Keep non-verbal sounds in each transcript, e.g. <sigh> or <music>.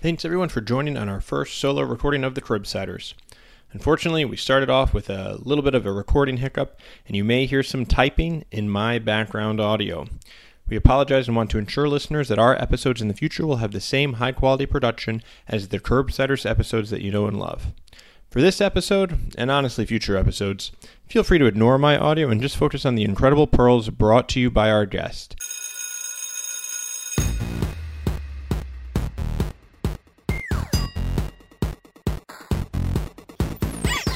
Thanks everyone for joining on our first solo recording of the Cribsiders. Unfortunately, we started off with a little bit of a recording hiccup, and you may hear some typing in my background audio. We apologize and want to ensure listeners that our episodes in the future will have the same high quality production as the Curbsiders episodes that you know and love. For this episode, and honestly future episodes, feel free to ignore my audio and just focus on the incredible pearls brought to you by our guest.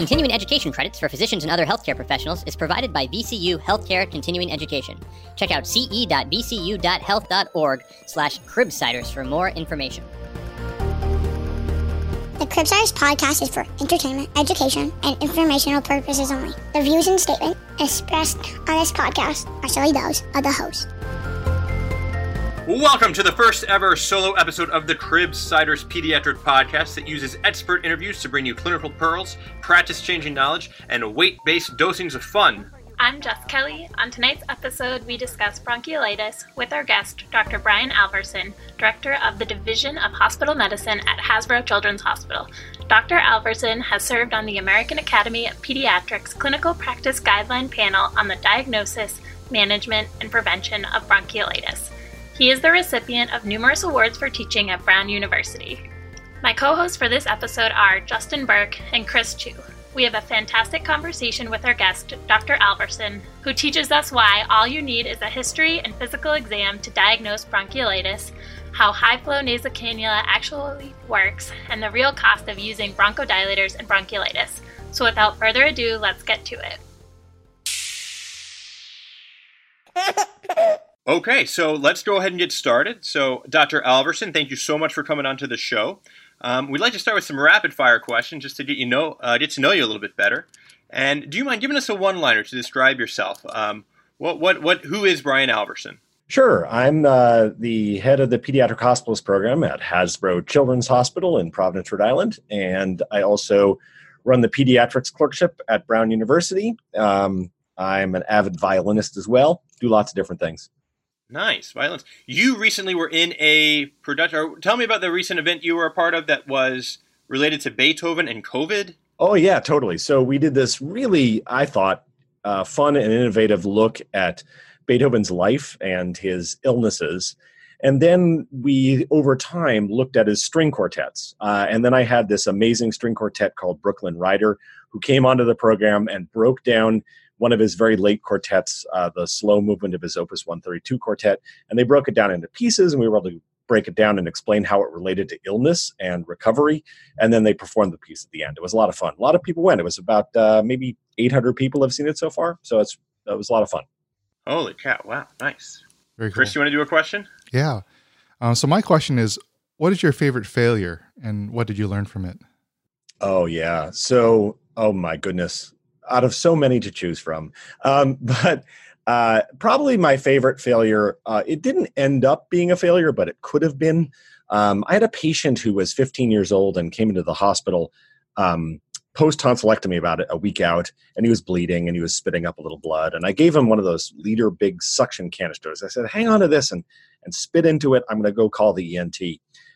Continuing education credits for physicians and other healthcare professionals is provided by VCU Healthcare Continuing Education. Check out ce.vcu.health.org slash cribsiders for more information. The Cribsiders podcast is for entertainment, education, and informational purposes only. The views and statements expressed on this podcast are solely those of the host. Welcome to the first ever solo episode of the Cribsiders Pediatric Podcast that uses expert interviews to bring you clinical pearls, practice changing knowledge, and weight based dosings of fun. I'm Jess Kelly. On tonight's episode, we discuss bronchiolitis with our guest, Dr. Brian Alverson, Director of the Division of Hospital Medicine at Hasbro Children's Hospital. Dr. Alverson has served on the American Academy of Pediatrics Clinical Practice Guideline panel on the diagnosis, management, and prevention of bronchiolitis. He is the recipient of numerous awards for teaching at Brown University. My co hosts for this episode are Justin Burke and Chris Chu. We have a fantastic conversation with our guest, Dr. Alverson, who teaches us why all you need is a history and physical exam to diagnose bronchiolitis, how high flow nasal cannula actually works, and the real cost of using bronchodilators and bronchiolitis. So, without further ado, let's get to it. Okay, so let's go ahead and get started. So, Dr. Alverson, thank you so much for coming onto the show. Um, we'd like to start with some rapid fire questions just to get you know uh, get to know you a little bit better. And do you mind giving us a one liner to describe yourself? Um, what what what who is Brian Alverson? Sure. I'm uh, the head of the pediatric hospitalist program at Hasbro Children's Hospital in Providence, Rhode Island, and I also run the pediatrics clerkship at Brown University. Um, I'm an avid violinist as well. Do lots of different things. Nice violence. You recently were in a production. tell me about the recent event you were a part of that was related to Beethoven and COVID. Oh yeah, totally. So we did this really, I thought, uh, fun and innovative look at Beethoven's life and his illnesses. And then we, over time, looked at his string quartets. Uh, and then I had this amazing string quartet called Brooklyn Rider, who came onto the program and broke down one of his very late quartets, uh, the slow movement of his Opus 132 quartet, and they broke it down into pieces, and we were able to break it down and explain how it related to illness and recovery, and then they performed the piece at the end. It was a lot of fun. A lot of people went. It was about uh, maybe 800 people have seen it so far, so it's it was a lot of fun. Holy cow! Wow, nice. Very cool. Chris, you want to do a question? Yeah. Um, so my question is, what is your favorite failure, and what did you learn from it? Oh yeah. So, oh my goodness out of so many to choose from. Um, <laughs> but uh, probably my favorite failure, uh, it didn't end up being a failure, but it could have been. Um, I had a patient who was 15 years old and came into the hospital um, post tonsillectomy about a week out, and he was bleeding and he was spitting up a little blood. And I gave him one of those liter big suction canisters. I said, "Hang on to this and and spit into it. I'm going to go call the ENT."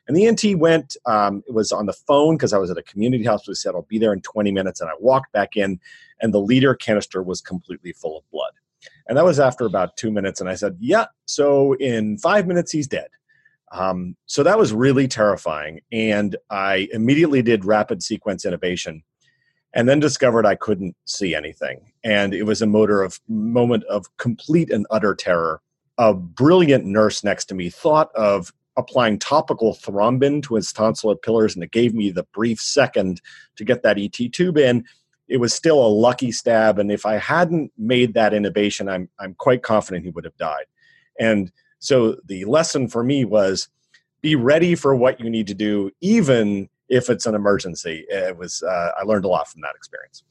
And the ENT went, um, it was on the phone because I was at a community hospital. He said, I'll be there in 20 minutes. And I walked back in, and the leader canister was completely full of blood. And that was after about two minutes. And I said, Yeah, so in five minutes, he's dead. Um, so that was really terrifying. And I immediately did rapid sequence intubation and then discovered I couldn't see anything. And it was a motor of moment of complete and utter terror. A brilliant nurse next to me thought of applying topical thrombin to his tonsillar pillars, and it gave me the brief second to get that ET tube in. It was still a lucky stab, and if I hadn't made that innovation, I'm I'm quite confident he would have died. And so the lesson for me was be ready for what you need to do, even if it's an emergency. It was uh, I learned a lot from that experience.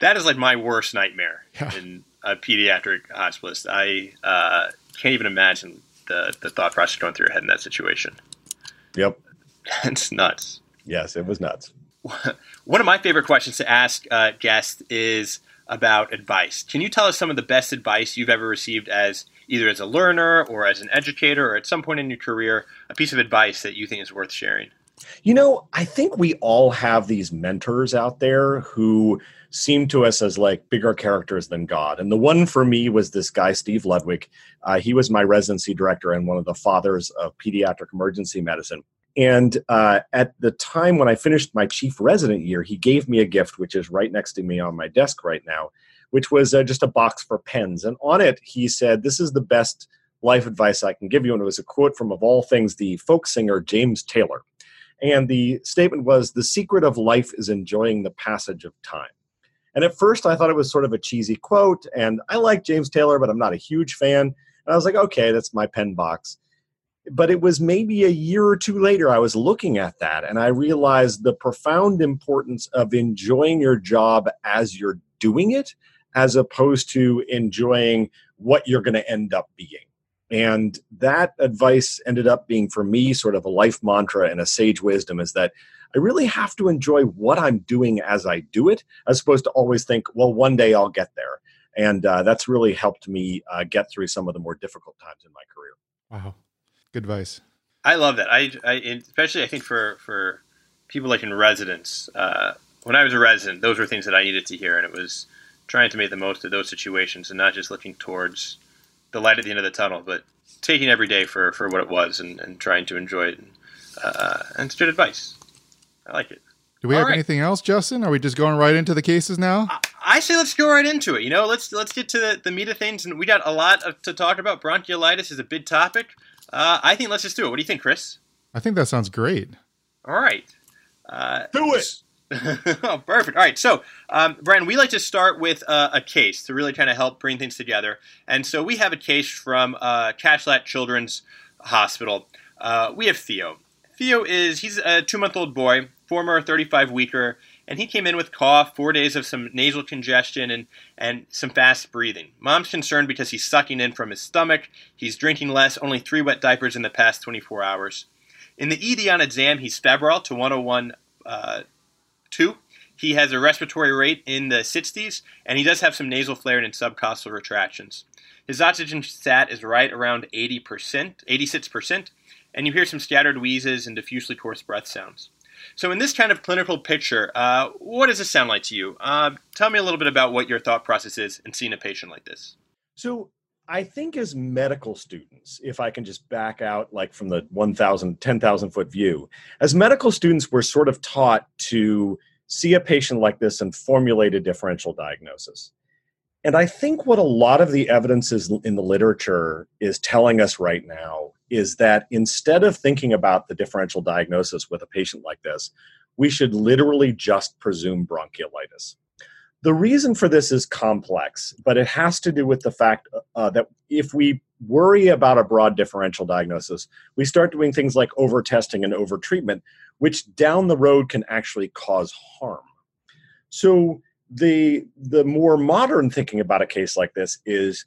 That is like my worst nightmare yeah. in a pediatric hospitalist. I uh, can't even imagine the the thought process going through your head in that situation. Yep, <laughs> it's nuts. Yes, it was nuts. <laughs> One of my favorite questions to ask uh, guests is about advice. Can you tell us some of the best advice you've ever received as either as a learner or as an educator or at some point in your career, a piece of advice that you think is worth sharing? You know, I think we all have these mentors out there who seem to us as like bigger characters than God. And the one for me was this guy, Steve Ludwig. Uh, he was my residency director and one of the fathers of pediatric emergency medicine. And uh, at the time when I finished my chief resident year, he gave me a gift, which is right next to me on my desk right now, which was uh, just a box for pens. And on it, he said, This is the best life advice I can give you. And it was a quote from, of all things, the folk singer James Taylor. And the statement was, The secret of life is enjoying the passage of time. And at first, I thought it was sort of a cheesy quote. And I like James Taylor, but I'm not a huge fan. And I was like, okay, that's my pen box. But it was maybe a year or two later, I was looking at that and I realized the profound importance of enjoying your job as you're doing it, as opposed to enjoying what you're going to end up being. And that advice ended up being for me sort of a life mantra and a sage wisdom is that I really have to enjoy what I'm doing as I do it, as opposed to always think, well, one day I'll get there. And uh, that's really helped me uh, get through some of the more difficult times in my career. Wow, good advice. I love that. I, I especially I think for for people like in residence. Uh, when I was a resident, those were things that I needed to hear, and it was trying to make the most of those situations and not just looking towards the light at the end of the tunnel, but taking every day for, for what it was and, and trying to enjoy it. And, uh, and it's good advice. I like it. Do we All have right. anything else, Justin? Are we just going right into the cases now? I, I say let's go right into it. You know, let's let's get to the, the meat of things, and we got a lot of, to talk about. Bronchiolitis is a big topic. Uh, I think let's just do it. What do you think, Chris? I think that sounds great. All right, uh, do it. <laughs> oh, perfect. All right. So, um, Brian, we like to start with uh, a case to really kind of help bring things together. And so we have a case from uh, Castlett Children's Hospital. Uh, we have Theo. Theo is, he's a two month old boy, former 35 weeker, and he came in with cough, four days of some nasal congestion, and, and some fast breathing. Mom's concerned because he's sucking in from his stomach. He's drinking less, only three wet diapers in the past 24 hours. In the ED on exam, he's febrile to 101 uh, Two, he has a respiratory rate in the 60s, and he does have some nasal flaring and subcostal retractions. His oxygen sat is right around 80%, 86%, and you hear some scattered wheezes and diffusely coarse breath sounds. So, in this kind of clinical picture, uh, what does this sound like to you? Uh, tell me a little bit about what your thought process is in seeing a patient like this. So, I think as medical students, if I can just back out like from the 1,000, 10,000 foot view, as medical students, we're sort of taught to see a patient like this and formulate a differential diagnosis. And I think what a lot of the evidence is in the literature is telling us right now is that instead of thinking about the differential diagnosis with a patient like this, we should literally just presume bronchiolitis. The reason for this is complex, but it has to do with the fact uh, that if we worry about a broad differential diagnosis, we start doing things like over testing and over treatment, which down the road can actually cause harm. So the the more modern thinking about a case like this is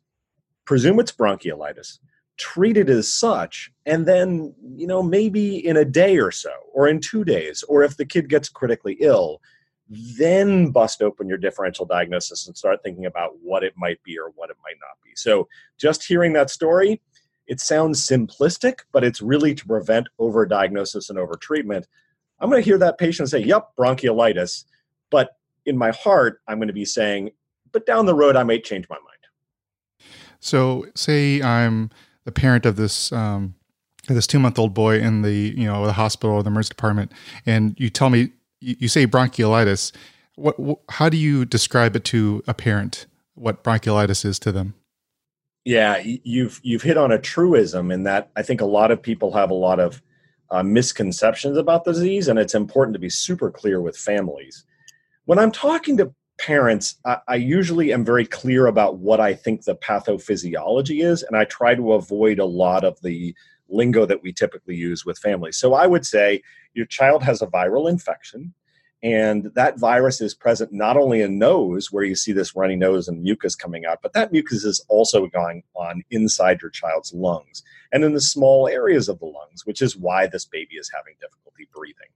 presume it's bronchiolitis, treat it as such, and then you know maybe in a day or so, or in two days, or if the kid gets critically ill, then bust open your differential diagnosis and start thinking about what it might be or what it might not be. So, just hearing that story, it sounds simplistic, but it's really to prevent overdiagnosis and overtreatment. I'm going to hear that patient say, Yep, bronchiolitis. But in my heart, I'm going to be saying, But down the road, I might change my mind. So, say I'm the parent of this um, this two month old boy in the you know the hospital or the emergency department, and you tell me you say bronchiolitis. What, how do you describe it to a parent? What bronchiolitis is to them? Yeah, you've you've hit on a truism in that I think a lot of people have a lot of uh, misconceptions about the disease, and it's important to be super clear with families. When I'm talking to parents, I, I usually am very clear about what I think the pathophysiology is, and I try to avoid a lot of the lingo that we typically use with families. So I would say your child has a viral infection, and that virus is present not only in nose, where you see this runny nose and mucus coming out, but that mucus is also going on inside your child's lungs and in the small areas of the lungs, which is why this baby is having difficulty breathing.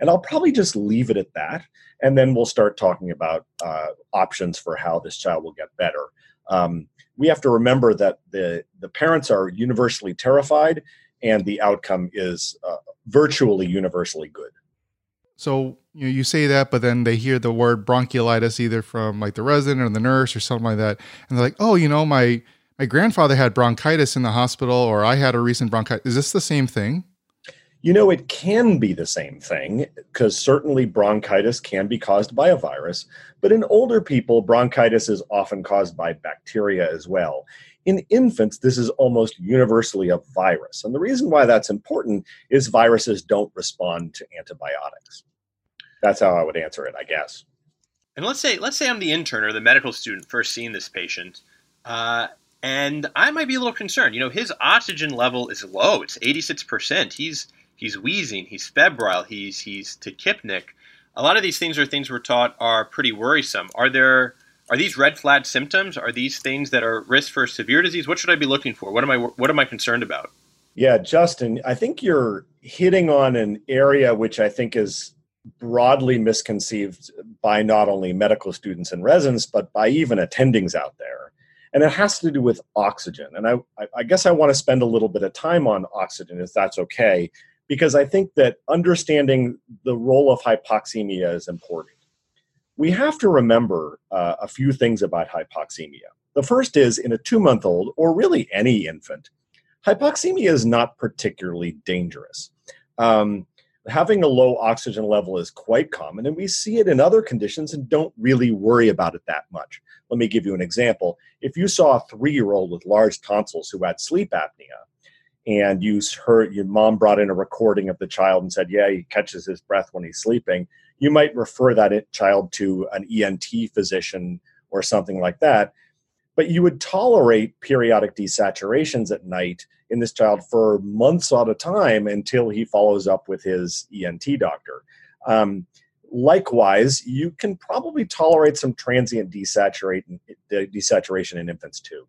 And I'll probably just leave it at that, and then we'll start talking about uh, options for how this child will get better. Um, we have to remember that the the parents are universally terrified, and the outcome is uh, virtually universally good. So you know, you say that, but then they hear the word bronchiolitis either from like the resident or the nurse or something like that, and they're like, "Oh, you know, my my grandfather had bronchitis in the hospital, or I had a recent bronchitis." Is this the same thing? You know, it can be the same thing because certainly bronchitis can be caused by a virus, but in older people, bronchitis is often caused by bacteria as well. In infants, this is almost universally a virus. And the reason why that's important is viruses don't respond to antibiotics. That's how I would answer it, I guess. And let's say let's say I'm the intern or the medical student first seeing this patient, uh, and I might be a little concerned. You know, his oxygen level is low; it's 86 percent. He's he's wheezing, he's febrile, he's he's tachypneic. A lot of these things are things we're taught are pretty worrisome. Are there are these red flag symptoms? Are these things that are risk for severe disease? What should I be looking for? What am I what am I concerned about? Yeah, Justin, I think you're hitting on an area which I think is broadly misconceived by not only medical students and residents, but by even attendings out there. And it has to do with oxygen. And I, I guess I want to spend a little bit of time on oxygen, if that's okay, because I think that understanding the role of hypoxemia is important we have to remember uh, a few things about hypoxemia. The first is in a two month old, or really any infant, hypoxemia is not particularly dangerous. Um, having a low oxygen level is quite common, and we see it in other conditions and don't really worry about it that much. Let me give you an example. If you saw a three year old with large tonsils who had sleep apnea, and you heard your mom brought in a recording of the child and said, Yeah, he catches his breath when he's sleeping, you might refer that child to an ENT physician or something like that. But you would tolerate periodic desaturations at night in this child for months at a time until he follows up with his ENT doctor. Um, likewise, you can probably tolerate some transient desaturation in infants too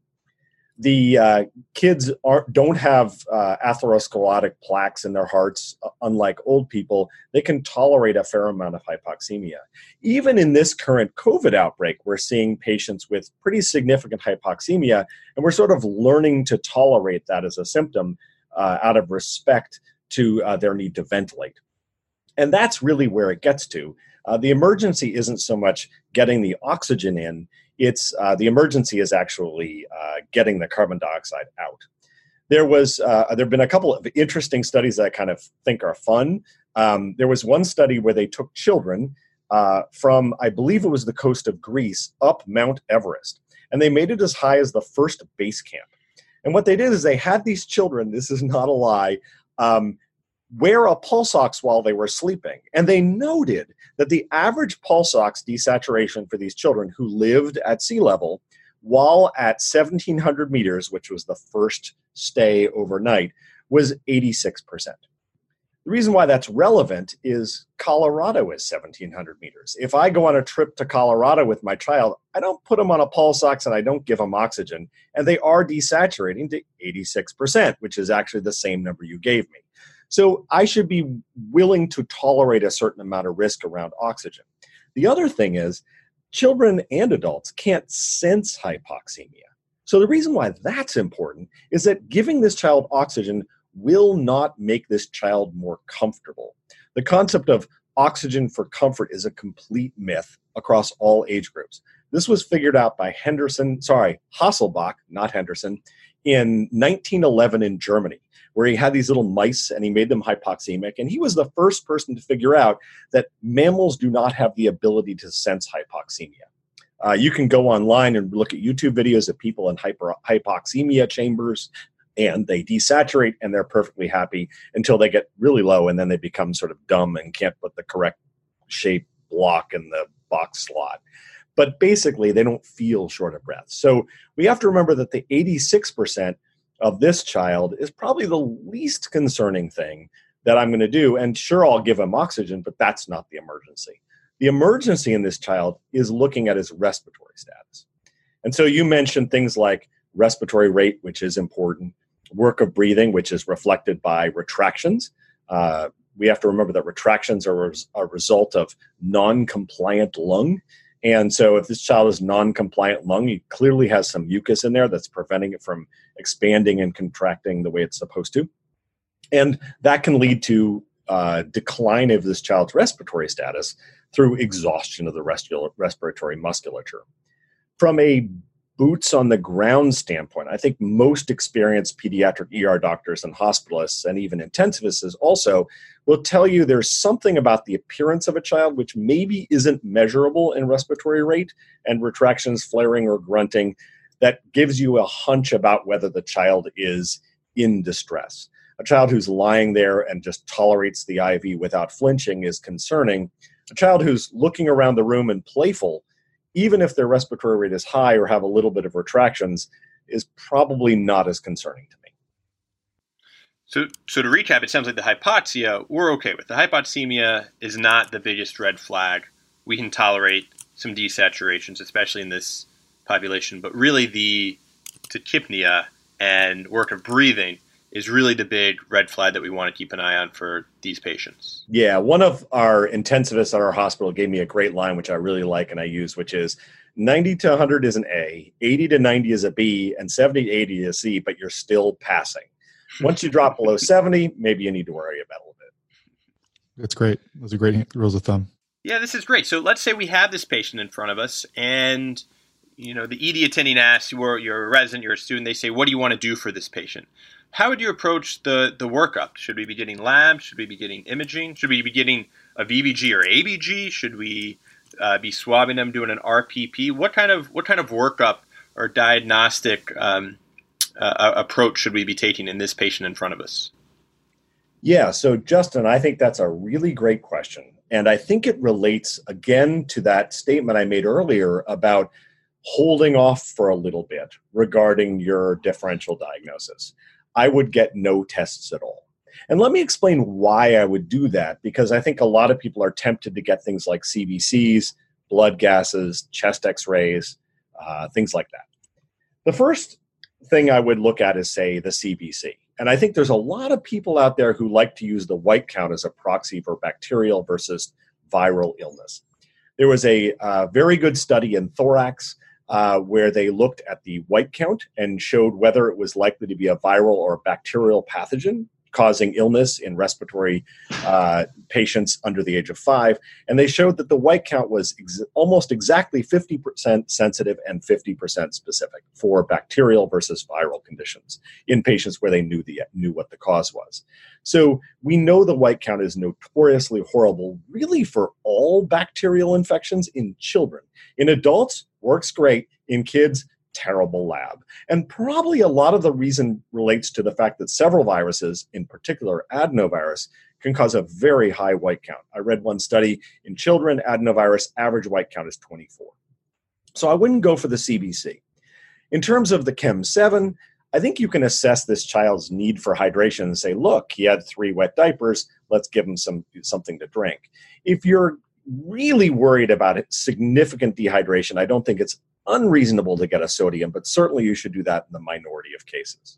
the uh, kids aren't don't have uh, atherosclerotic plaques in their hearts uh, unlike old people they can tolerate a fair amount of hypoxemia. Even in this current covid outbreak we're seeing patients with pretty significant hypoxemia and we're sort of learning to tolerate that as a symptom uh, out of respect to uh, their need to ventilate. And that's really where it gets to. Uh, the emergency isn't so much getting the oxygen in it's uh, the emergency is actually uh, getting the carbon dioxide out. There was uh, there have been a couple of interesting studies that I kind of think are fun. Um, there was one study where they took children uh, from I believe it was the coast of Greece up Mount Everest, and they made it as high as the first base camp. And what they did is they had these children. This is not a lie. Um, wear a pulse ox while they were sleeping. And they noted that the average pulse ox desaturation for these children who lived at sea level while at 1700 meters, which was the first stay overnight, was 86%. The reason why that's relevant is Colorado is 1700 meters. If I go on a trip to Colorado with my child, I don't put them on a pulse ox and I don't give them oxygen, and they are desaturating to 86%, which is actually the same number you gave me. So I should be willing to tolerate a certain amount of risk around oxygen. The other thing is, children and adults can't sense hypoxemia. So the reason why that's important is that giving this child oxygen will not make this child more comfortable. The concept of oxygen for comfort is a complete myth across all age groups. This was figured out by Henderson, sorry, Hasselbalch, not Henderson, in 1911 in Germany where he had these little mice and he made them hypoxemic. And he was the first person to figure out that mammals do not have the ability to sense hypoxemia. Uh, you can go online and look at YouTube videos of people in hyper, hypoxemia chambers, and they desaturate and they're perfectly happy until they get really low, and then they become sort of dumb and can't put the correct shape block in the box slot. But basically, they don't feel short of breath. So we have to remember that the 86% of this child is probably the least concerning thing that I'm going to do. And sure, I'll give him oxygen, but that's not the emergency. The emergency in this child is looking at his respiratory status. And so you mentioned things like respiratory rate, which is important, work of breathing, which is reflected by retractions. Uh, we have to remember that retractions are a result of non compliant lung. And so, if this child is non-compliant lung, he clearly has some mucus in there that's preventing it from expanding and contracting the way it's supposed to, and that can lead to uh, decline of this child's respiratory status through exhaustion of the respiratory musculature. From a boots on the ground standpoint, I think most experienced pediatric ER doctors and hospitalists and even intensivists also will tell you there's something about the appearance of a child which maybe isn't measurable in respiratory rate and retractions, flaring, or grunting that gives you a hunch about whether the child is in distress. A child who's lying there and just tolerates the IV without flinching is concerning. A child who's looking around the room and playful even if their respiratory rate is high or have a little bit of retractions, is probably not as concerning to me. So, so to recap, it sounds like the hypoxia we're okay with. The hypoxemia is not the biggest red flag. We can tolerate some desaturations, especially in this population. But really, the tachypnea and work of breathing is really the big red flag that we want to keep an eye on for these patients. Yeah, one of our intensivists at our hospital gave me a great line, which I really like and I use, which is 90 to 100 is an A, 80 to 90 is a B, and 70 to 80 is a C, but you're still passing. <laughs> Once you drop below 70, maybe you need to worry about a little bit. That's great. Those are great rules of thumb. Yeah, this is great. So let's say we have this patient in front of us and you know the ED attending asks you are you're a resident, you're a student, they say, What do you want to do for this patient? How would you approach the the workup? Should we be getting labs? Should we be getting imaging? Should we be getting a VBG or ABG? Should we uh, be swabbing them, doing an RPP? What kind of what kind of workup or diagnostic um, uh, approach should we be taking in this patient in front of us? Yeah, so Justin, I think that's a really great question. And I think it relates again to that statement I made earlier about holding off for a little bit regarding your differential diagnosis. I would get no tests at all. And let me explain why I would do that, because I think a lot of people are tempted to get things like CBCs, blood gases, chest x rays, uh, things like that. The first thing I would look at is, say, the CBC. And I think there's a lot of people out there who like to use the white count as a proxy for bacterial versus viral illness. There was a uh, very good study in thorax uh, where they looked at the white count and showed whether it was likely to be a viral or bacterial pathogen causing illness in respiratory uh, patients under the age of five. And they showed that the white count was ex- almost exactly 50% sensitive and 50% specific for bacterial versus viral conditions in patients where they knew, the, knew what the cause was. So we know the white count is notoriously horrible, really, for all bacterial infections in children. In adults, works great. In kids, terrible lab. And probably a lot of the reason relates to the fact that several viruses, in particular adenovirus, can cause a very high white count. I read one study in children, adenovirus average white count is 24. So I wouldn't go for the CBC. In terms of the Chem 7, I think you can assess this child's need for hydration and say, look, he had three wet diapers, let's give him some something to drink. If you're really worried about significant dehydration, I don't think it's unreasonable to get a sodium, but certainly you should do that in the minority of cases.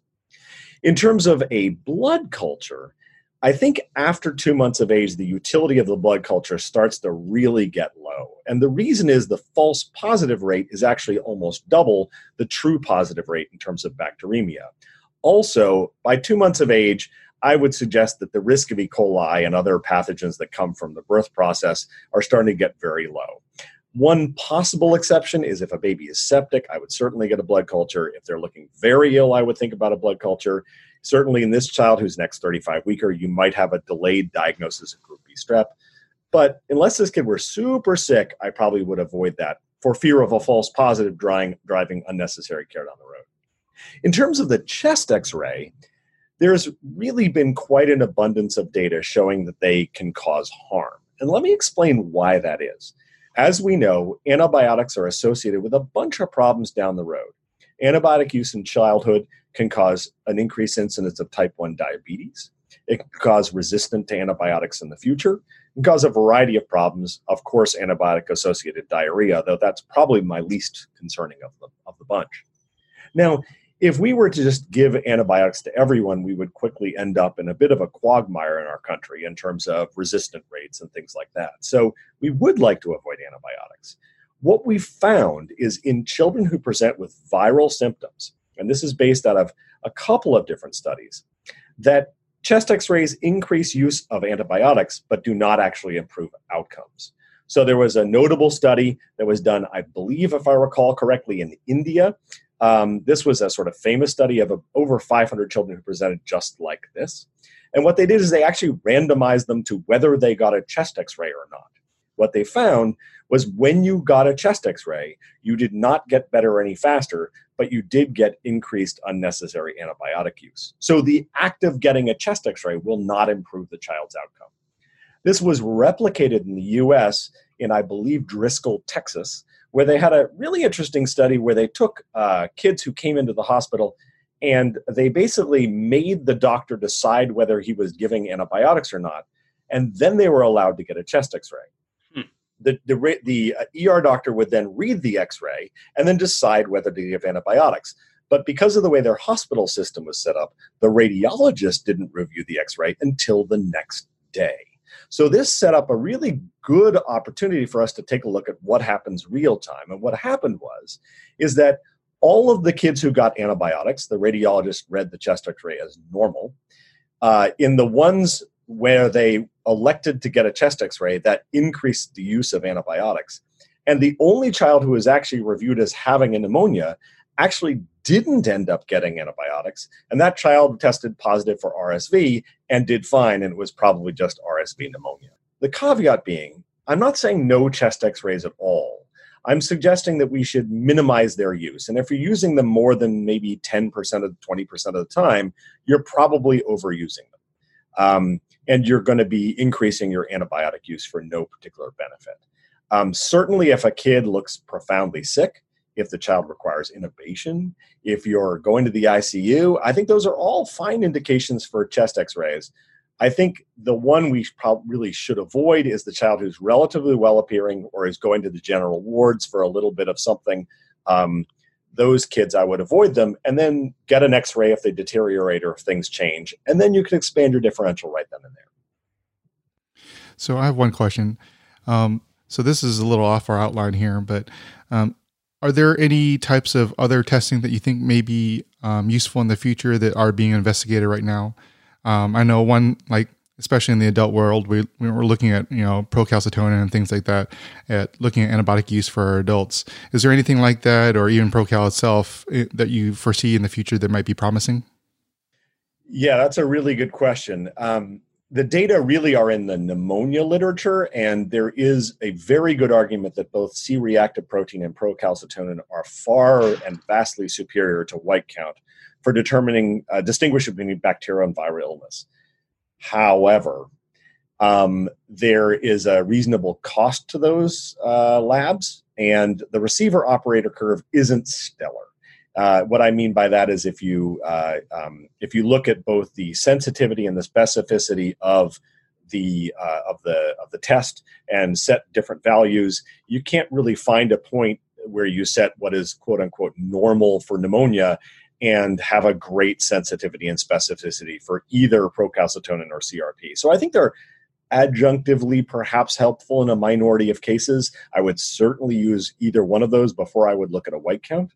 In terms of a blood culture, I think after two months of age, the utility of the blood culture starts to really get low. And the reason is the false positive rate is actually almost double the true positive rate in terms of bacteremia. Also, by two months of age, I would suggest that the risk of E. coli and other pathogens that come from the birth process are starting to get very low. One possible exception is if a baby is septic, I would certainly get a blood culture. If they're looking very ill, I would think about a blood culture. Certainly, in this child who's next 35 weeker, you might have a delayed diagnosis of group B strep. But unless this kid were super sick, I probably would avoid that for fear of a false positive driving, driving unnecessary care down the road. In terms of the chest x ray, there's really been quite an abundance of data showing that they can cause harm. And let me explain why that is. As we know, antibiotics are associated with a bunch of problems down the road. Antibiotic use in childhood can cause an increased incidence of type 1 diabetes. It can cause resistance to antibiotics in the future and cause a variety of problems. Of course, antibiotic associated diarrhea, though that's probably my least concerning of the, of the bunch. Now, if we were to just give antibiotics to everyone, we would quickly end up in a bit of a quagmire in our country in terms of resistant rates and things like that. So we would like to avoid antibiotics. What we found is in children who present with viral symptoms, and this is based out of a couple of different studies, that chest x rays increase use of antibiotics, but do not actually improve outcomes. So there was a notable study that was done, I believe, if I recall correctly, in India. Um, this was a sort of famous study of over 500 children who presented just like this. And what they did is they actually randomized them to whether they got a chest x ray or not. What they found was when you got a chest x ray, you did not get better any faster, but you did get increased unnecessary antibiotic use. So the act of getting a chest x ray will not improve the child's outcome. This was replicated in the US in, I believe, Driscoll, Texas, where they had a really interesting study where they took uh, kids who came into the hospital and they basically made the doctor decide whether he was giving antibiotics or not. And then they were allowed to get a chest x ray the, the, the ER doctor would then read the x ray and then decide whether to give antibiotics. But because of the way their hospital system was set up, the radiologist didn't review the x ray until the next day. So this set up a really good opportunity for us to take a look at what happens real time. And what happened was is that all of the kids who got antibiotics, the radiologist read the chest x-ray as normal. Uh, in the ones where they elected to get a chest x ray that increased the use of antibiotics. And the only child who was actually reviewed as having a pneumonia actually didn't end up getting antibiotics. And that child tested positive for RSV and did fine, and it was probably just RSV pneumonia. The caveat being, I'm not saying no chest x rays at all. I'm suggesting that we should minimize their use. And if you're using them more than maybe 10% of 20% of the time, you're probably overusing them. Um, and you're going to be increasing your antibiotic use for no particular benefit. Um, certainly, if a kid looks profoundly sick, if the child requires intubation, if you're going to the ICU, I think those are all fine indications for chest x rays. I think the one we probably really should avoid is the child who's relatively well appearing or is going to the general wards for a little bit of something. Um, those kids, I would avoid them and then get an x ray if they deteriorate or if things change. And then you can expand your differential right then and there. So I have one question. Um, so this is a little off our outline here, but um, are there any types of other testing that you think may be um, useful in the future that are being investigated right now? Um, I know one like especially in the adult world, we, we were looking at, you know, procalcitonin and things like that, at looking at antibiotic use for adults. Is there anything like that, or even Procal itself, eh, that you foresee in the future that might be promising? Yeah, that's a really good question. Um, the data really are in the pneumonia literature, and there is a very good argument that both C reactive protein and procalcitonin are far and vastly superior to white count for determining, uh, distinguishing between bacterial and viral illness. However, um, there is a reasonable cost to those uh, labs, and the receiver operator curve isn't stellar. Uh, what I mean by that is if you uh, um, if you look at both the sensitivity and the specificity of the uh, of the of the test and set different values, you can't really find a point where you set what is quote unquote normal for pneumonia and have a great sensitivity and specificity for either procalcitonin or CRP. So I think they're adjunctively perhaps helpful in a minority of cases. I would certainly use either one of those before I would look at a white count.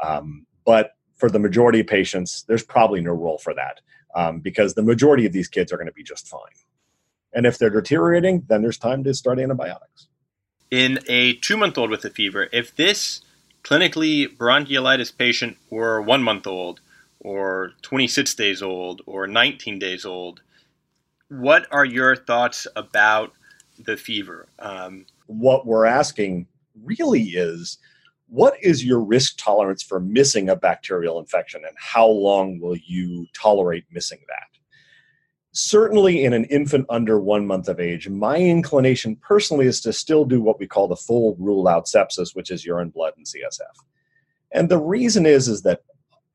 Um, but for the majority of patients, there's probably no role for that um, because the majority of these kids are going to be just fine. And if they're deteriorating, then there's time to start antibiotics. In a two month old with a fever, if this clinically bronchiolitis patient were one month old or 26 days old or 19 days old, what are your thoughts about the fever? Um, what we're asking really is what is your risk tolerance for missing a bacterial infection and how long will you tolerate missing that? certainly in an infant under one month of age, my inclination personally is to still do what we call the full rule out sepsis, which is urine, blood, and CSF. And the reason is, is that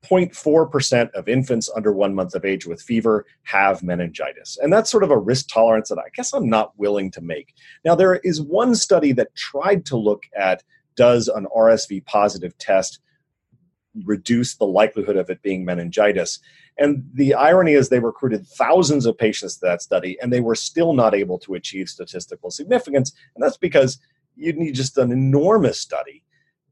0.4% of infants under one month of age with fever have meningitis. And that's sort of a risk tolerance that I guess I'm not willing to make. Now, there is one study that tried to look at does an RSV positive test reduce the likelihood of it being meningitis. And the irony is, they recruited thousands of patients to that study, and they were still not able to achieve statistical significance. And that's because you need just an enormous study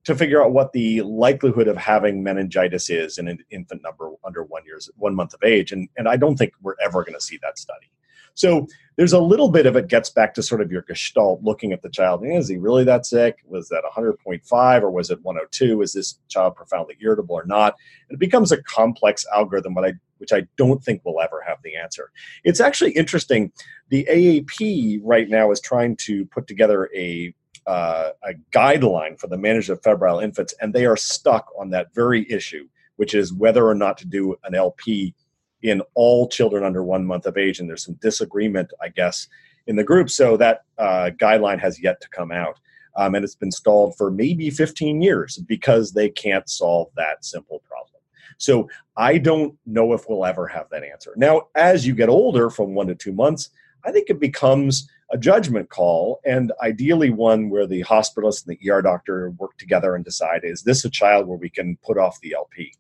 to figure out what the likelihood of having meningitis is in an infant number under one years one month of age and and i don't think we're ever going to see that study so there's a little bit of it gets back to sort of your gestalt looking at the child. Is he really that sick? Was that 100.5 or was it 102 is this child profoundly irritable or not? And it becomes a complex algorithm but i which i don't think we'll ever have the answer. It's actually interesting. The aap right now is trying to put together a uh, a guideline for the management of febrile infants, and they are stuck on that very issue, which is whether or not to do an LP in all children under one month of age. And there's some disagreement, I guess, in the group. So that uh, guideline has yet to come out. Um, and it's been stalled for maybe 15 years because they can't solve that simple problem. So I don't know if we'll ever have that answer. Now, as you get older, from one to two months, I think it becomes a judgment call, and ideally one where the hospitalist and the ER doctor work together and decide is this a child where we can put off the LP?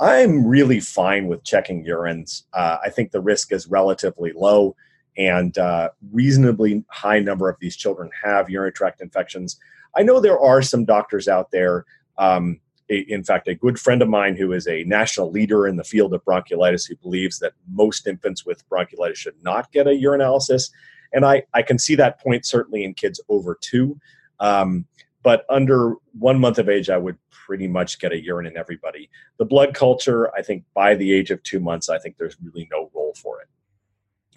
I'm really fine with checking urines. Uh, I think the risk is relatively low, and uh, reasonably high number of these children have urinary tract infections. I know there are some doctors out there. Um, in fact, a good friend of mine who is a national leader in the field of bronchiolitis who believes that most infants with bronchiolitis should not get a urinalysis. And I, I can see that point certainly in kids over two. Um, but under one month of age, I would pretty much get a urine in everybody. The blood culture, I think by the age of two months, I think there's really no role for it,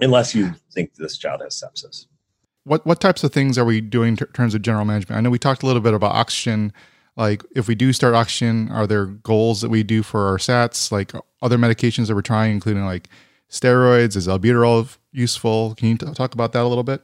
unless you think this child has sepsis. What what types of things are we doing in terms of general management? I know we talked a little bit about oxygen. Like if we do start oxygen, are there goals that we do for our SATs? Like other medications that we're trying, including like steroids? Is albuterol useful? Can you t- talk about that a little bit?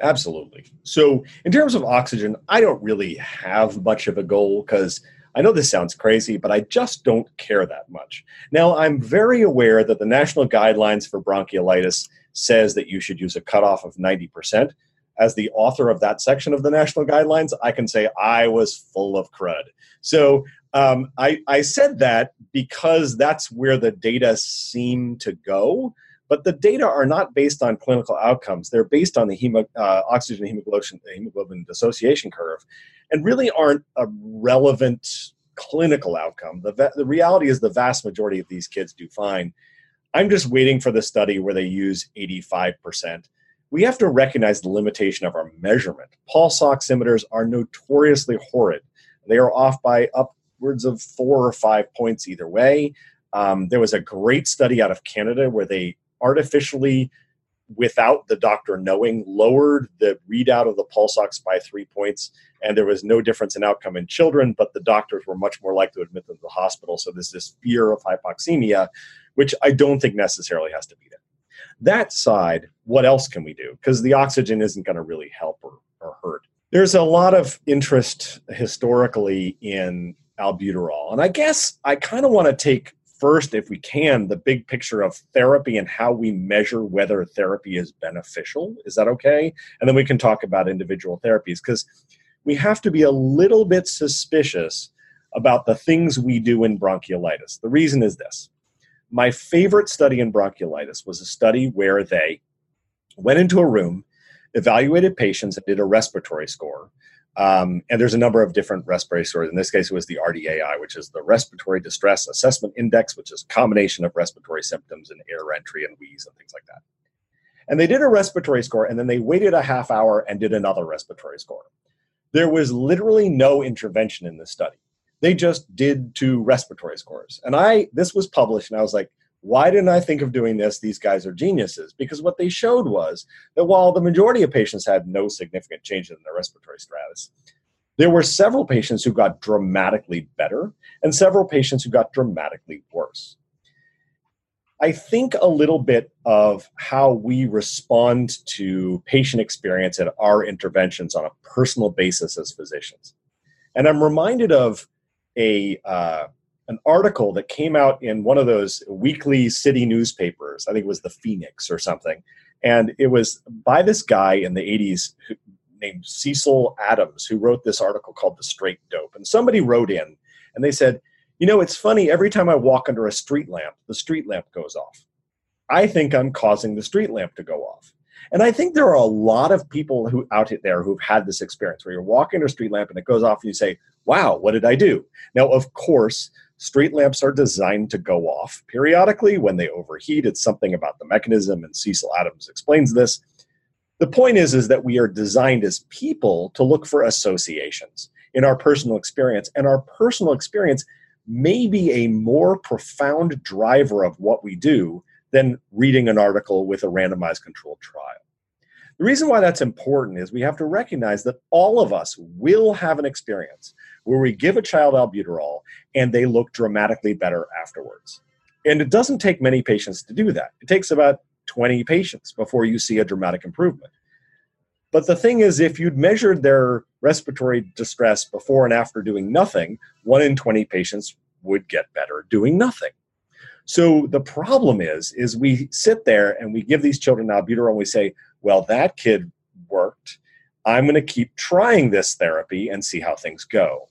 Absolutely. So, in terms of oxygen, I don't really have much of a goal because I know this sounds crazy, but I just don't care that much. Now, I'm very aware that the national guidelines for bronchiolitis says that you should use a cutoff of 90%. As the author of that section of the national guidelines, I can say I was full of crud. So um, I, I said that because that's where the data seem to go. But the data are not based on clinical outcomes. They're based on the hemo, uh, oxygen hemoglobin, hemoglobin dissociation curve and really aren't a relevant clinical outcome. The, the reality is the vast majority of these kids do fine. I'm just waiting for the study where they use 85%. We have to recognize the limitation of our measurement. Pulse oximeters are notoriously horrid. They are off by upwards of four or five points either way. Um, there was a great study out of Canada where they artificially, without the doctor knowing, lowered the readout of the pulse ox by three points, and there was no difference in outcome in children, but the doctors were much more likely to admit them to the hospital. So there's this fear of hypoxemia, which I don't think necessarily has to be there. That side, what else can we do? Because the oxygen isn't going to really help or, or hurt. There's a lot of interest historically in albuterol. And I guess I kind of want to take first, if we can, the big picture of therapy and how we measure whether therapy is beneficial. Is that okay? And then we can talk about individual therapies because we have to be a little bit suspicious about the things we do in bronchiolitis. The reason is this my favorite study in bronchiolitis was a study where they went into a room, evaluated patients, and did a respiratory score um, and there's a number of different respiratory scores. In this case, it was the RDAI, which is the Respiratory Distress Assessment Index, which is a combination of respiratory symptoms and air entry and wheeze and things like that. And they did a respiratory score, and then they waited a half hour and did another respiratory score. There was literally no intervention in this study. They just did two respiratory scores. And I, this was published, and I was like, why didn't I think of doing this? These guys are geniuses. Because what they showed was that while the majority of patients had no significant changes in their respiratory status, there were several patients who got dramatically better and several patients who got dramatically worse. I think a little bit of how we respond to patient experience and our interventions on a personal basis as physicians. And I'm reminded of a, uh, an article that came out in one of those weekly city newspapers. I think it was the Phoenix or something. And it was by this guy in the 80s who, named Cecil Adams who wrote this article called The Straight Dope. And somebody wrote in and they said, You know, it's funny, every time I walk under a street lamp, the street lamp goes off. I think I'm causing the street lamp to go off. And I think there are a lot of people who out there who've had this experience where you're walking under a street lamp and it goes off and you say, wow, what did I do? Now, of course, street lamps are designed to go off periodically when they overheat. It's something about the mechanism, and Cecil Adams explains this. The point is, is that we are designed as people to look for associations in our personal experience, and our personal experience may be a more profound driver of what we do than reading an article with a randomized controlled trial. The reason why that's important is we have to recognize that all of us will have an experience where we give a child albuterol and they look dramatically better afterwards. And it doesn't take many patients to do that. It takes about 20 patients before you see a dramatic improvement. But the thing is, if you'd measured their respiratory distress before and after doing nothing, one in 20 patients would get better doing nothing. So the problem is, is we sit there and we give these children albuterol and we say, well, that kid worked. I'm going to keep trying this therapy and see how things go.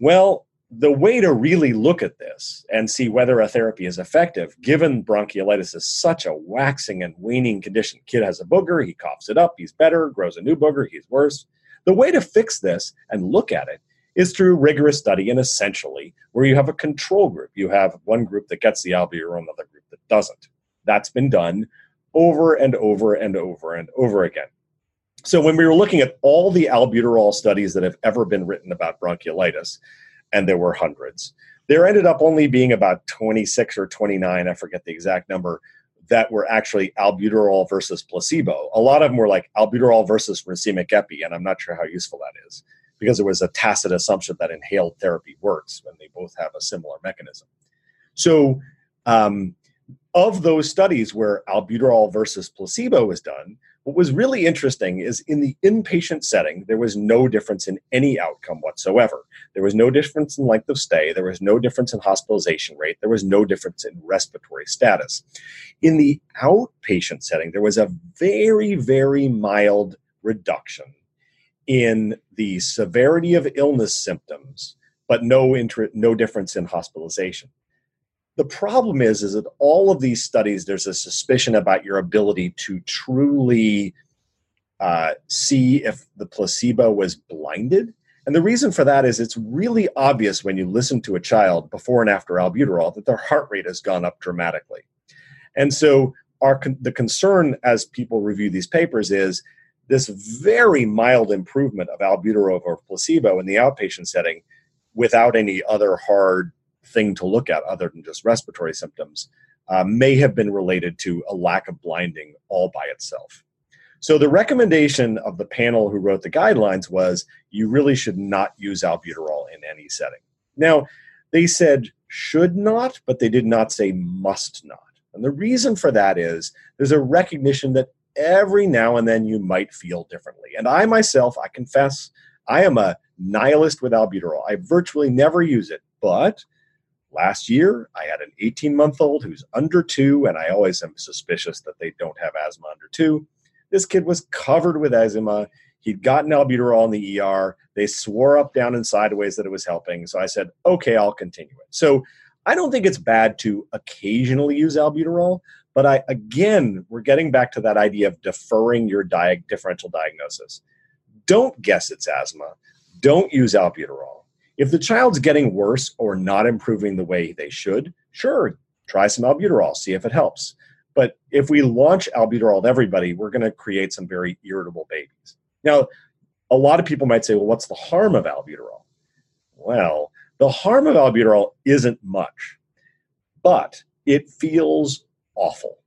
Well, the way to really look at this and see whether a therapy is effective, given bronchiolitis is such a waxing and waning condition, kid has a booger, he coughs it up, he's better, grows a new booger, he's worse. The way to fix this and look at it is through rigorous study and essentially where you have a control group. You have one group that gets the albuterol, another group that doesn't. That's been done over and over and over and over again. So when we were looking at all the albuterol studies that have ever been written about bronchiolitis, and there were hundreds, there ended up only being about 26 or 29, I forget the exact number, that were actually albuterol versus placebo. A lot of them were like albuterol versus racemic epi, and I'm not sure how useful that is because there was a tacit assumption that inhaled therapy works when they both have a similar mechanism. So, um, of those studies where albuterol versus placebo was done, what was really interesting is in the inpatient setting, there was no difference in any outcome whatsoever. There was no difference in length of stay. There was no difference in hospitalization rate. There was no difference in respiratory status. In the outpatient setting, there was a very, very mild reduction in the severity of illness symptoms, but no, inter- no difference in hospitalization. The problem is, is that all of these studies, there's a suspicion about your ability to truly uh, see if the placebo was blinded. And the reason for that is it's really obvious when you listen to a child before and after albuterol that their heart rate has gone up dramatically. And so our the concern as people review these papers is this very mild improvement of albuterol over placebo in the outpatient setting without any other hard thing to look at other than just respiratory symptoms uh, may have been related to a lack of blinding all by itself. So the recommendation of the panel who wrote the guidelines was you really should not use albuterol in any setting. Now, they said should not, but they did not say must not. And the reason for that is there's a recognition that every now and then you might feel differently. And I myself, I confess, I am a nihilist with albuterol. I virtually never use it, but Last year, I had an 18 month old who's under two, and I always am suspicious that they don't have asthma under two. This kid was covered with eczema. He'd gotten albuterol in the ER. They swore up, down, and sideways that it was helping. So I said, okay, I'll continue it. So I don't think it's bad to occasionally use albuterol, but I again, we're getting back to that idea of deferring your di- differential diagnosis. Don't guess it's asthma. Don't use albuterol if the child's getting worse or not improving the way they should, sure, try some albuterol, see if it helps. But if we launch albuterol to everybody, we're going to create some very irritable babies. Now, a lot of people might say, well, what's the harm of albuterol? Well, the harm of albuterol isn't much, but it feels awful.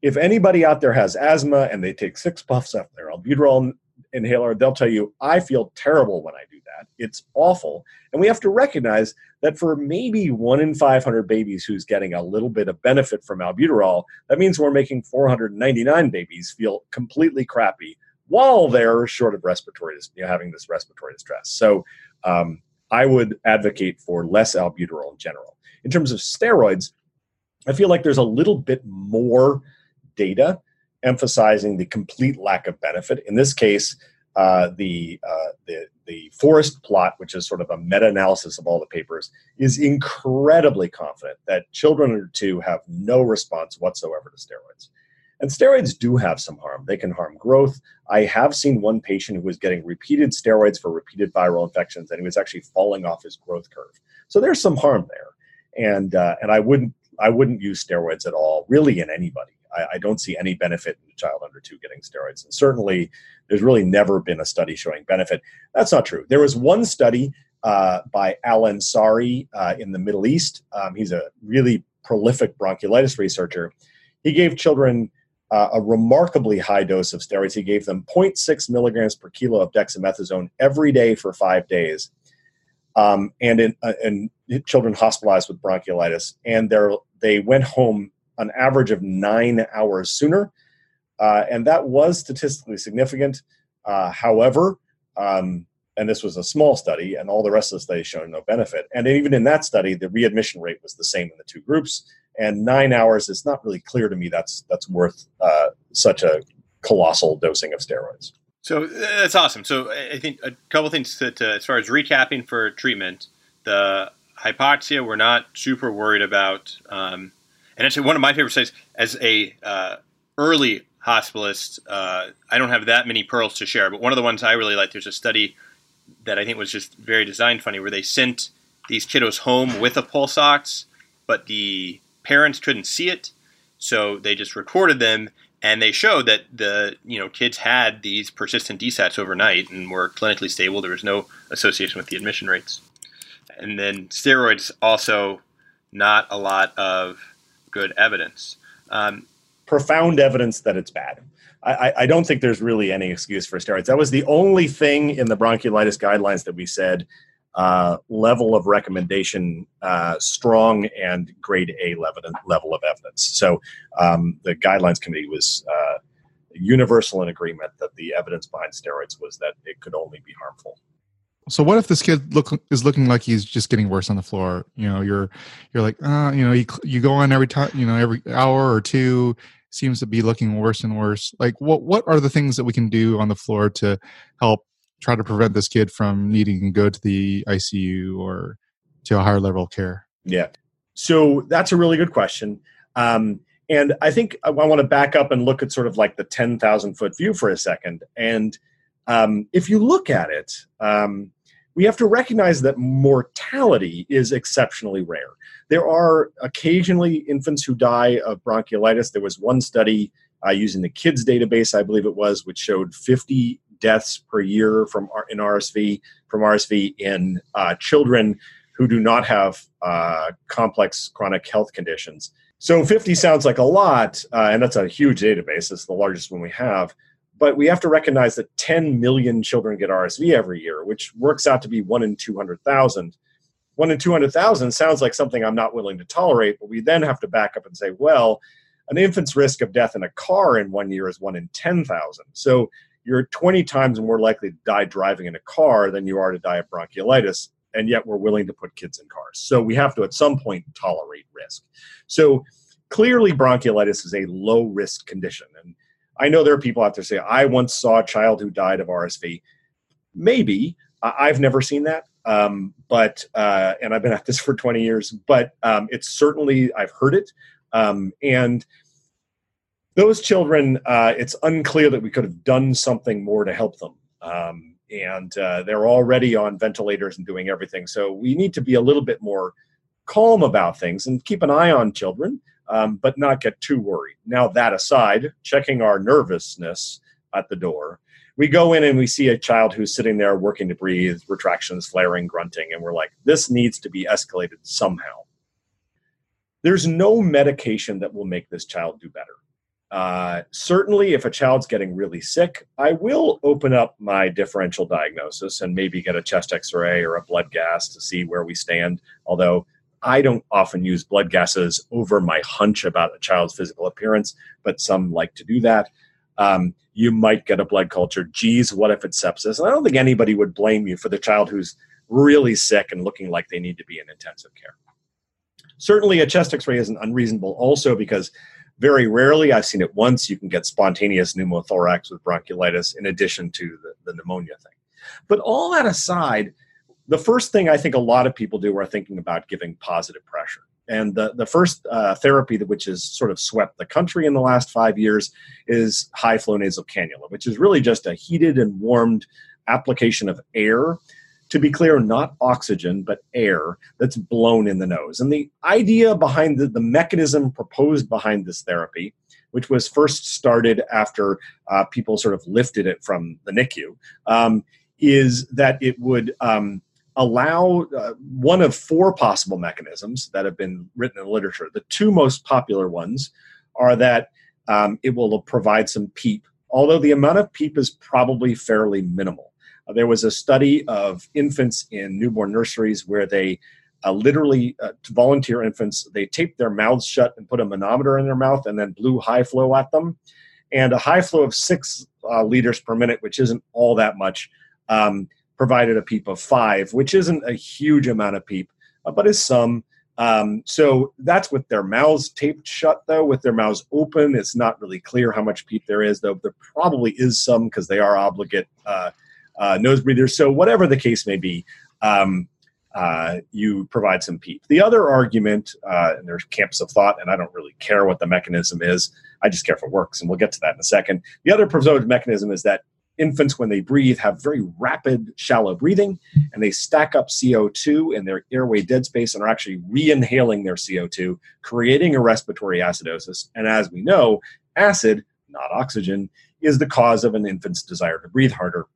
If anybody out there has asthma and they take six puffs of their albuterol inhaler, they'll tell you, I feel terrible when I do that. It's awful. And we have to recognize that for maybe one in 500 babies who's getting a little bit of benefit from albuterol, that means we're making 499 babies feel completely crappy while they're short of respiratory, you know, having this respiratory distress. So um, I would advocate for less albuterol in general. In terms of steroids, I feel like there's a little bit more data emphasizing the complete lack of benefit. In this case, uh, the, uh, the the forest plot, which is sort of a meta-analysis of all the papers, is incredibly confident that children under two have no response whatsoever to steroids. And steroids do have some harm. They can harm growth. I have seen one patient who was getting repeated steroids for repeated viral infections, and he was actually falling off his growth curve. So there's some harm there, and uh, and I wouldn't I wouldn't use steroids at all, really, in anybody. I, I, don't see any benefit in a child under two getting steroids, and certainly there's really never been a study showing benefit. That's not true. There was one study uh, by Al Ansari uh, in the Middle East. Um, he's a really prolific bronchiolitis researcher. He gave children uh, a remarkably high dose of steroids. He gave them 0.6 milligrams per kilo of dexamethasone every day for five days. Um, and in, uh, in children hospitalized with bronchiolitis, and they went home an average of nine hours sooner, uh, and that was statistically significant. Uh, however, um, and this was a small study, and all the rest of the studies showing no benefit. And even in that study, the readmission rate was the same in the two groups. And nine hours is not really clear to me that's that's worth uh, such a colossal dosing of steroids. So uh, that's awesome. So I think a couple things to, as far as recapping for treatment, the hypoxia we're not super worried about. Um, and actually, one of my favorite studies as a uh, early hospitalist, uh, I don't have that many pearls to share, but one of the ones I really like, there's a study that I think was just very designed funny, where they sent these kiddos home with a pulse ox, but the parents couldn't see it, so they just recorded them, and they showed that the you know kids had these persistent DSATs overnight and were clinically stable. There was no association with the admission rates, and then steroids also not a lot of good evidence. Um, Profound evidence that it's bad. I, I, don't think there's really any excuse for steroids. That was the only thing in the bronchiolitis guidelines that we said uh, level of recommendation uh, strong and grade A level, of evidence. So um, the guidelines committee was uh, universal in agreement that the evidence behind steroids was that it could only be harmful. So what if this kid look is looking like he's just getting worse on the floor? You know, you're you're like, uh, you know, you, you go on every time, you know, every hour or two seems to be looking worse and worse. Like, what what are the things that we can do on the floor to help try to prevent this kid from needing to go to the ICU or to a higher level of care? Yeah, so that's a really good question. Um, and I think I want to back up and look at sort of like the ten thousand foot view for a second. And um, if you look at it, um, we have to recognize that mortality is exceptionally rare. There are occasionally infants who die of bronchiolitis. There was one study uh, using the kids database, I believe it was, which showed 50 deaths per year from in RSV from RSV in uh, children who do not have uh, complex chronic health conditions. So 50 sounds like a lot, uh, and that's a huge database. It's the largest one we have. But we have to recognize that 10 million children get RSV every year, which works out to be one in 200,000. One in 200,000 sounds like something I'm not willing to tolerate, but we then have to back up and say, well, an infant's risk of death in a car in one year is one in 10,000. So you're 20 times more likely to die driving in a car than you are to die of bronchiolitis. And yet we're willing to put kids in cars. So we have to, at some point, tolerate risk. So clearly, bronchiolitis is a low risk condition. And I know there are people out there say, I once saw a child who died of RSV. Maybe. I've never seen that. Um, but, uh, and I've been at this for 20 years, but um, it's certainly, I've heard it. Um, and those children, uh, it's unclear that we could have done something more to help them. Um, and uh, they're already on ventilators and doing everything. So we need to be a little bit more calm about things and keep an eye on children um, but not get too worried. Now, that aside, checking our nervousness at the door, we go in and we see a child who's sitting there working to breathe, retractions, flaring, grunting, and we're like, this needs to be escalated somehow. There's no medication that will make this child do better. Uh, certainly, if a child's getting really sick, I will open up my differential diagnosis and maybe get a chest x ray or a blood gas to see where we stand. Although I don't often use blood gases over my hunch about a child's physical appearance, but some like to do that. Um, you might get a blood culture. Geez, what if it's sepsis? And I don't think anybody would blame you for the child who's really sick and looking like they need to be in intensive care. Certainly, a chest x ray isn't unreasonable, also because very rarely, I've seen it once, you can get spontaneous pneumothorax with bronchiolitis in addition to the, the pneumonia thing. But all that aside, the first thing I think a lot of people do are thinking about giving positive pressure. And the, the first uh, therapy that which has sort of swept the country in the last five years is high flow nasal cannula, which is really just a heated and warmed application of air. To be clear, not oxygen, but air that's blown in the nose. And the idea behind the, the mechanism proposed behind this therapy which was first started after uh, people sort of lifted it from the NICU, um, is that it would um, allow uh, one of four possible mechanisms that have been written in literature. The two most popular ones are that um, it will provide some PEEP, although the amount of PEEP is probably fairly minimal. Uh, there was a study of infants in newborn nurseries where they uh, literally uh, to volunteer infants they taped their mouths shut and put a manometer in their mouth and then blew high flow at them and a high flow of six uh, liters per minute which isn't all that much um, provided a peep of five, which isn't a huge amount of peep, uh, but is some. Um, so that's with their mouths taped shut, though. With their mouths open, it's not really clear how much peep there is, though there probably is some because they are obligate uh, uh, nose breathers. So, whatever the case may be, um, uh, you provide some peep. The other argument, uh, and there's camps of thought, and I don't really care what the mechanism is. I just care if it works, and we'll get to that in a second. The other proposed mechanism is that infants, when they breathe, have very rapid, shallow breathing, and they stack up CO2 in their airway dead space and are actually re inhaling their CO2, creating a respiratory acidosis. And as we know, acid, not oxygen, is the cause of an infant's desire to breathe harder.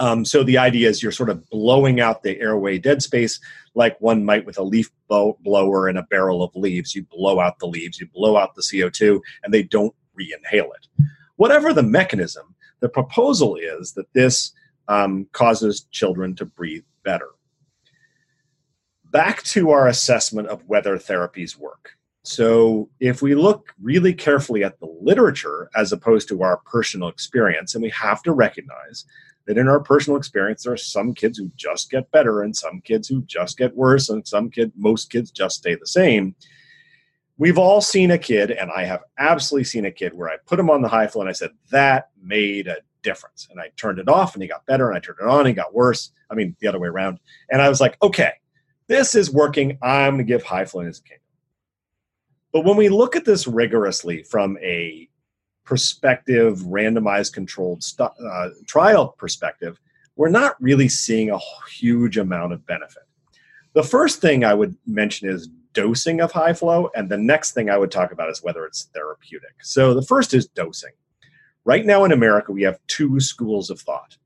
Um, so the idea is you're sort of blowing out the airway dead space like one might with a leaf blow- blower and a barrel of leaves. You blow out the leaves, you blow out the CO2, and they don't re inhale it. Whatever the mechanism, the proposal is that this um, causes children to breathe better. Back to our assessment of whether therapies work. So, if we look really carefully at the literature as opposed to our personal experience, and we have to recognize that in our personal experience, there are some kids who just get better and some kids who just get worse, and some kid, most kids just stay the same. We've all seen a kid, and I have absolutely seen a kid where I put him on the high flow and I said, that made a difference. And I turned it off and he got better, and I turned it on and he got worse. I mean, the other way around. And I was like, okay, this is working. I'm going to give high flow as a king. But when we look at this rigorously from a prospective, randomized, controlled st- uh, trial perspective, we're not really seeing a huge amount of benefit. The first thing I would mention is dosing of high flow. And the next thing I would talk about is whether it's therapeutic. So the first is dosing. Right now in America, we have two schools of thought.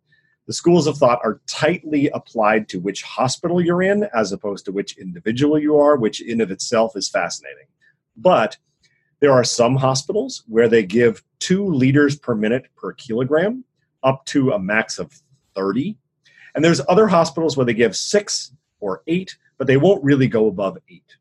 The schools of thought are tightly applied to which hospital you're in as opposed to which individual you are, which in of itself is fascinating. But there are some hospitals where they give two liters per minute per kilogram up to a max of 30. And there's other hospitals where they give six or eight, but they won't really go above eight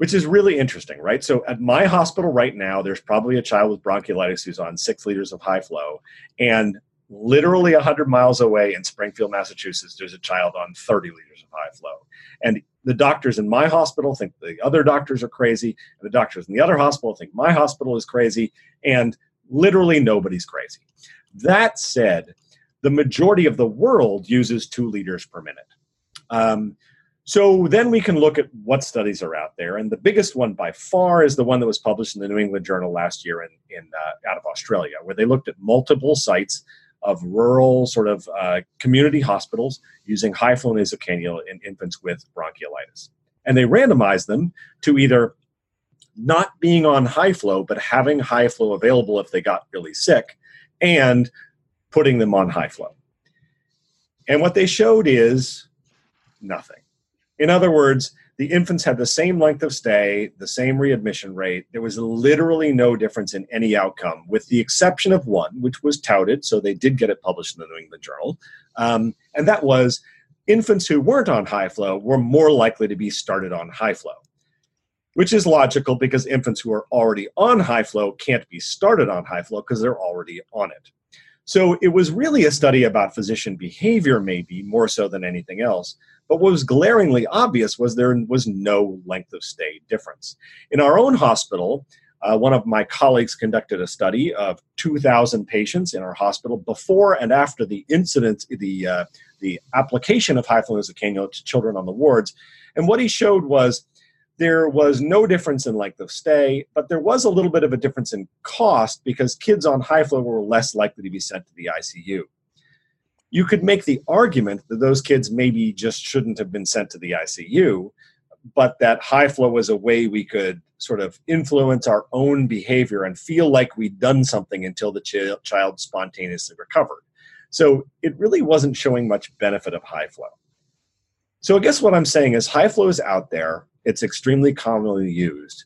which is really interesting, right? So at my hospital right now, there's probably a child with bronchiolitis who's on six liters of high flow. And literally 100 miles away in Springfield, Massachusetts, there's a child on 30 liters of high flow. And the doctors in my hospital think the other doctors are crazy, and the doctors in the other hospital think my hospital is crazy, and literally nobody's crazy. That said, the majority of the world uses two liters per minute. Um, so then we can look at what studies are out there, and the biggest one by far is the one that was published in the New England Journal last year in, in uh, out of Australia, where they looked at multiple sites of rural sort of uh, community hospitals using high flow nasal cannula in infants with bronchiolitis, and they randomized them to either not being on high flow but having high flow available if they got really sick, and putting them on high flow. And what they showed is nothing in other words, the infants had the same length of stay, the same readmission rate. There was literally no difference in any outcome, with the exception of one, which was touted. So they did get it published in the New England Journal. Um, and that was infants who weren't on high flow were more likely to be started on high flow, which is logical because infants who are already on high flow can't be started on high flow because they're already on it. So it was really a study about physician behavior, maybe more so than anything else. But what was glaringly obvious was there was no length of stay difference. In our own hospital, uh, one of my colleagues conducted a study of 2,000 patients in our hospital before and after the incident, the, uh, the application of high flow nasal cannula to children on the wards. And what he showed was There was no difference in length of stay, but there was a little bit of a difference in cost because kids on high flow were less likely to be sent to the ICU. You could make the argument that those kids maybe just shouldn't have been sent to the ICU, but that high flow was a way we could sort of influence our own behavior and feel like we'd done something until the ch- child spontaneously recovered. So it really wasn't showing much benefit of high flow. So I guess what I'm saying is high flow is out there. It's extremely commonly used.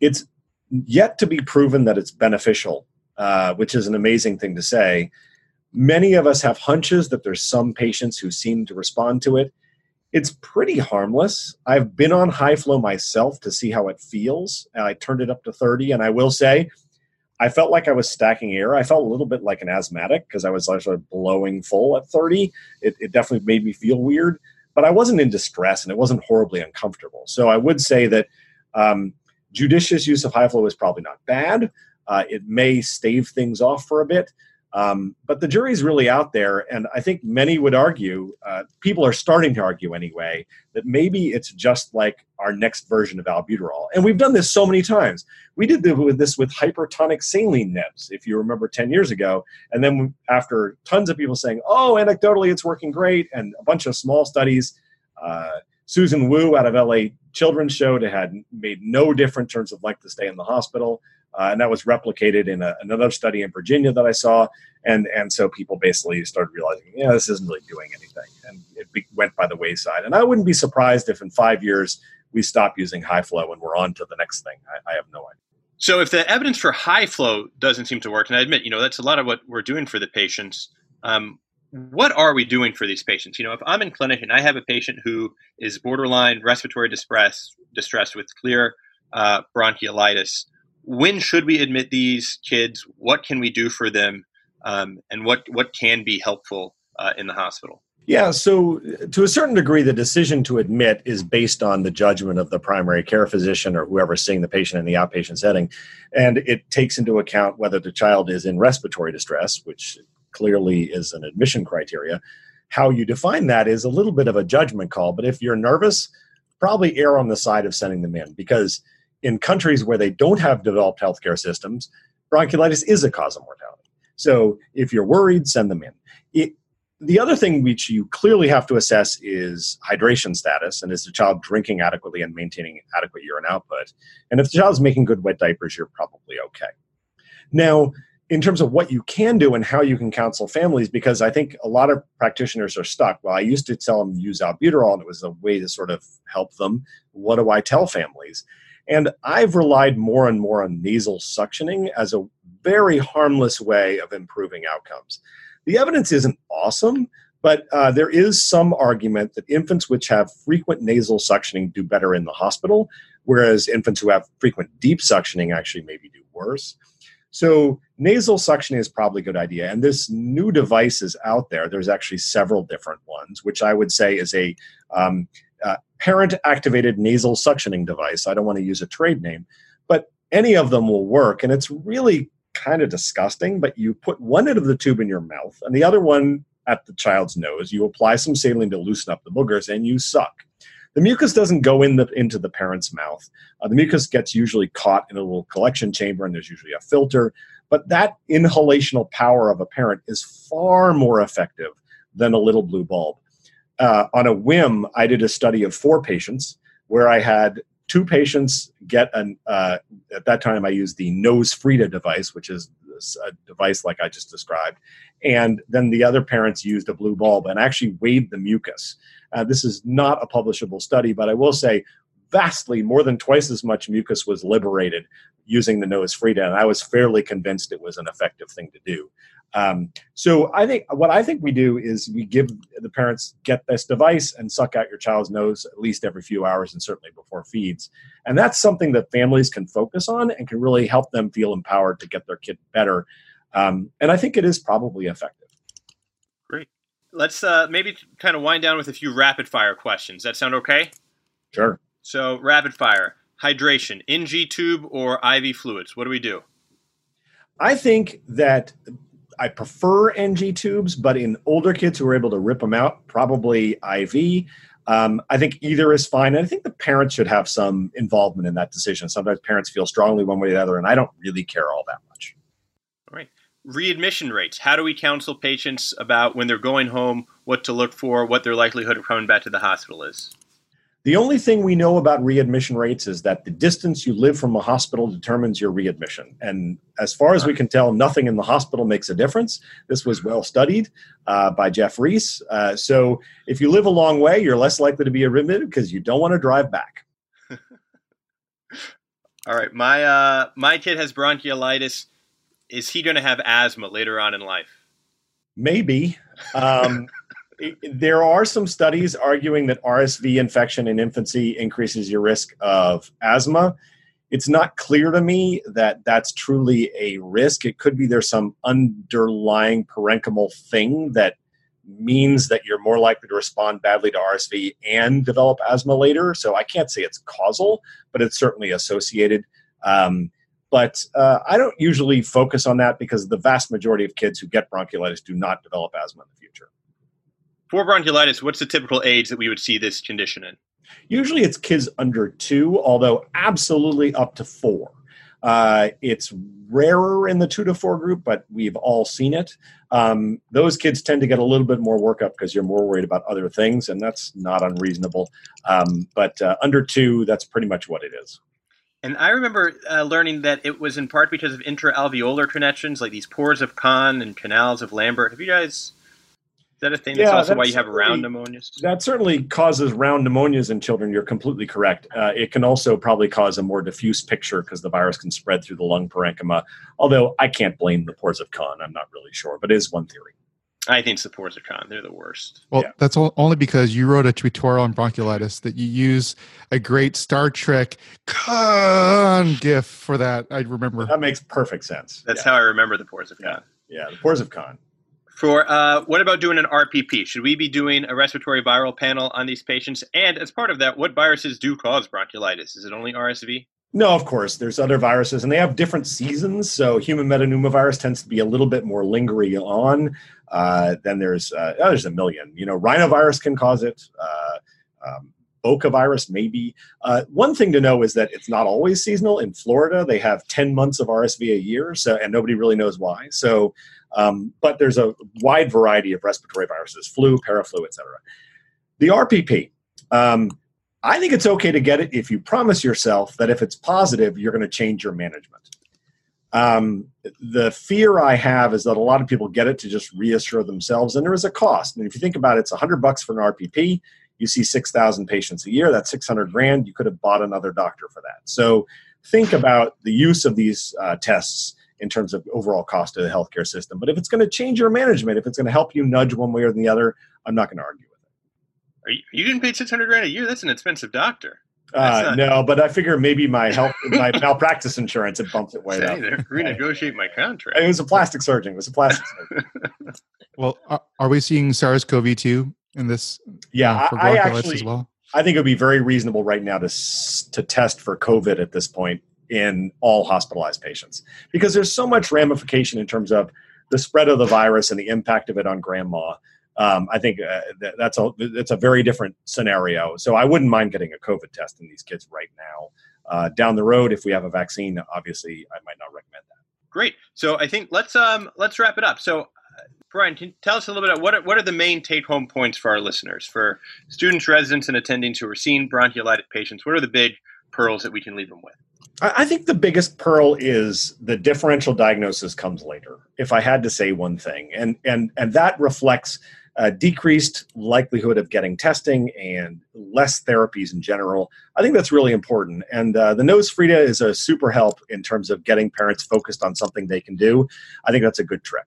It's yet to be proven that it's beneficial, uh, which is an amazing thing to say. Many of us have hunches that there's some patients who seem to respond to it. It's pretty harmless. I've been on high flow myself to see how it feels. I turned it up to 30, and I will say, I felt like I was stacking air. I felt a little bit like an asthmatic because I was of blowing full at 30. It, it definitely made me feel weird, but I wasn't in distress and it wasn't horribly uncomfortable. So I would say that um, judicious use of high flow is probably not bad. Uh, it may stave things off for a bit, um, but the jury's really out there, and I think many would argue, uh, people are starting to argue anyway, that maybe it's just like our next version of albuterol. And we've done this so many times. We did this with hypertonic saline nebs, if you remember 10 years ago. And then after tons of people saying, oh, anecdotally, it's working great, and a bunch of small studies, uh, Susan Wu out of LA Children's showed it had made no difference in terms of length of stay in the hospital. Uh, and that was replicated in a, another study in Virginia that I saw, and and so people basically started realizing, yeah, this isn't really doing anything, and it be, went by the wayside. And I wouldn't be surprised if in five years we stop using high flow and we're on to the next thing. I, I have no idea. So if the evidence for high flow doesn't seem to work, and I admit, you know, that's a lot of what we're doing for the patients. Um, what are we doing for these patients? You know, if I'm in clinic and I have a patient who is borderline respiratory distress, distress with clear uh, bronchiolitis, when should we admit these kids? What can we do for them? Um, and what, what can be helpful uh, in the hospital? Yeah, so to a certain degree, the decision to admit is based on the judgment of the primary care physician or whoever's seeing the patient in the outpatient setting. And it takes into account whether the child is in respiratory distress, which clearly is an admission criteria. How you define that is a little bit of a judgment call. But if you're nervous, probably err on the side of sending them in because in countries where they don't have developed healthcare systems, bronchiolitis is a cause of mortality. So if you're worried, send them in. It, the other thing which you clearly have to assess is hydration status and is the child drinking adequately and maintaining adequate urine output. And if the child's making good wet diapers, you're probably okay. Now, in terms of what you can do and how you can counsel families, because I think a lot of practitioners are stuck. Well, I used to tell them use albuterol, and it was a way to sort of help them. What do I tell families? And I've relied more and more on nasal suctioning as a very harmless way of improving outcomes. The evidence isn't awesome, but uh, there is some argument that infants which have frequent nasal suctioning do better in the hospital, whereas infants who have frequent deep suctioning actually maybe do worse. So nasal suctioning is probably a good idea. And this new device is out there. There's actually several different ones, which I would say is a um, parent activated nasal suctioning device. I don't want to use a trade name, but any of them will work. And it's really kind of disgusting, but you put one end of the tube in your mouth and the other one at the child's nose. You apply some saline to loosen up the boogers and you suck. The mucus doesn't go in the, into the parent's mouth. Uh, the mucus gets usually caught in a little collection chamber, and there's usually a filter. But that inhalational power of a parent is far more effective than a little blue bulb uh, on a whim, I did a study of four patients where I had two patients get an, uh, at that time I used the NoseFrida device, which is a device like I just described. And then the other parents used a blue bulb and actually weighed the mucus. Uh, this is not a publishable study, but I will say vastly more than twice as much mucus was liberated using the NoseFrida, and I was fairly convinced it was an effective thing to do. Um, so I think what I think we do is we give the parents get this device and suck out your child's nose at least every few hours and certainly before feeds, and that's something that families can focus on and can really help them feel empowered to get their kid better. Um, and I think it is probably effective. Great. Let's uh, maybe kind of wind down with a few rapid fire questions. That sound okay? Sure. So rapid fire hydration, NG tube or IV fluids? What do we do? I think that I prefer NG tubes, but in older kids who are able to rip them out, probably IV. Um, I think either is fine. And I think the parents should have some involvement in that decision. Sometimes parents feel strongly one way or the other, and I don't really care all that much. All right. Readmission rates. How do we counsel patients about when they're going home, what to look for, what their likelihood of coming back to the hospital is? The only thing we know about readmission rates is that the distance you live from a hospital determines your readmission. And as far as we can tell, nothing in the hospital makes a difference. This was well studied uh, by Jeff Reese. Uh, so if you live a long way, you're less likely to be admitted because you don't want to drive back. <laughs> All right, my uh, my kid has bronchiolitis. Is he going to have asthma later on in life? Maybe. Um, there are some studies arguing that RSV infection in infancy increases your risk of asthma. It's not clear to me that that's truly a risk. It could be there's some underlying parenchymal thing that means that you're more likely to respond badly to RSV and develop asthma later. So I can't say it's causal, but it's certainly associated. Um, but uh, I don't usually focus on that because the vast majority of kids who get bronchiolitis do not develop asthma in the future. For bronchiolitis, what's the typical age that we would see this condition in? Usually it's kids under two, although absolutely up to four. Uh, it's rarer in the two to four group, but we've all seen it. Um, those kids tend to get a little bit more workup because you're more worried about other things, and that's not unreasonable. Um, but uh, under two, that's pretty much what it is. And I remember uh, learning that it was in part because of intraalveolar connections, like these pores of Kohn and canals of Lambert. Have you guys that a thing? That's yeah, also that's why you have round pneumonias. That certainly causes round pneumonias in children. You're completely correct. Uh, it can also probably cause a more diffuse picture because the virus can spread through the lung parenchyma. Although I can't blame the pores of Kohn. I'm not really sure, but it is one theory. I think it's the pores of Kohn. They're the worst. Well, yeah. that's only because you wrote a tutorial on bronchiolitis that you use a great Star Trek Khan gif for that. I remember. That makes perfect sense. That's yeah. how I remember the pores of Kohn. Yeah, yeah the pores of Kohn. For uh, what about doing an RPP? Should we be doing a respiratory viral panel on these patients? And as part of that, what viruses do cause bronchiolitis? Is it only RSV? No, of course. There's other viruses, and they have different seasons. So human metapneumovirus tends to be a little bit more lingering on. Uh, then there's uh, oh, there's a million. You know, rhinovirus can cause it. Uh, um, Boca virus, maybe. Uh, one thing to know is that it's not always seasonal. In Florida, they have 10 months of RSV a year, so and nobody really knows why. So um, but there's a wide variety of respiratory viruses, flu, paraflu, etc. The RPP, um, I think it's okay to get it if you promise yourself that if it's positive, you're going to change your management. Um, the fear I have is that a lot of people get it to just reassure themselves, and there is a cost. And if you think about it, it's 100 bucks for an RPP. You see 6,000 patients a year. That's 600 grand. You could have bought another doctor for that. So think about the use of these uh, tests in terms of overall cost of the healthcare system. But if it's going to change your management, if it's going to help you nudge one way or the other, I'm not going to argue with it. Are you, you getting paid 600 grand a year? That's an expensive doctor. Uh, no, but I figure maybe my health, my <laughs> malpractice insurance it bumped it way up. Renegotiate my contract. It was a plastic surgeon. It was a plastic surgeon. <laughs> well, are, are we seeing SARS-CoV-2 in this? Yeah, uh, I, I actually. As well? I think it would be very reasonable right now to to test for COVID at this point in all hospitalized patients because there's so much ramification in terms of the spread of the virus and the impact of it on grandma. Um, I think uh, that, that's a that's a very different scenario. So I wouldn't mind getting a COVID test in these kids right now. Uh, down the road, if we have a vaccine, obviously I might not recommend that. Great. So I think let's um let's wrap it up. So uh, Brian, can you tell us a little bit about what are, what are the main take home points for our listeners, for students, residents, and attendings who are seeing bronchiolitis patients? What are the big pearls that we can leave them with? I think the biggest pearl is the differential diagnosis comes later. If I had to say one thing, and and and that reflects a decreased likelihood of getting testing and less therapies in general. I think that's really important. And uh, the NoseFrida is a super help in terms of getting parents focused on something they can do. I think that's a good trick.